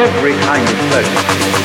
every kind of pleasure.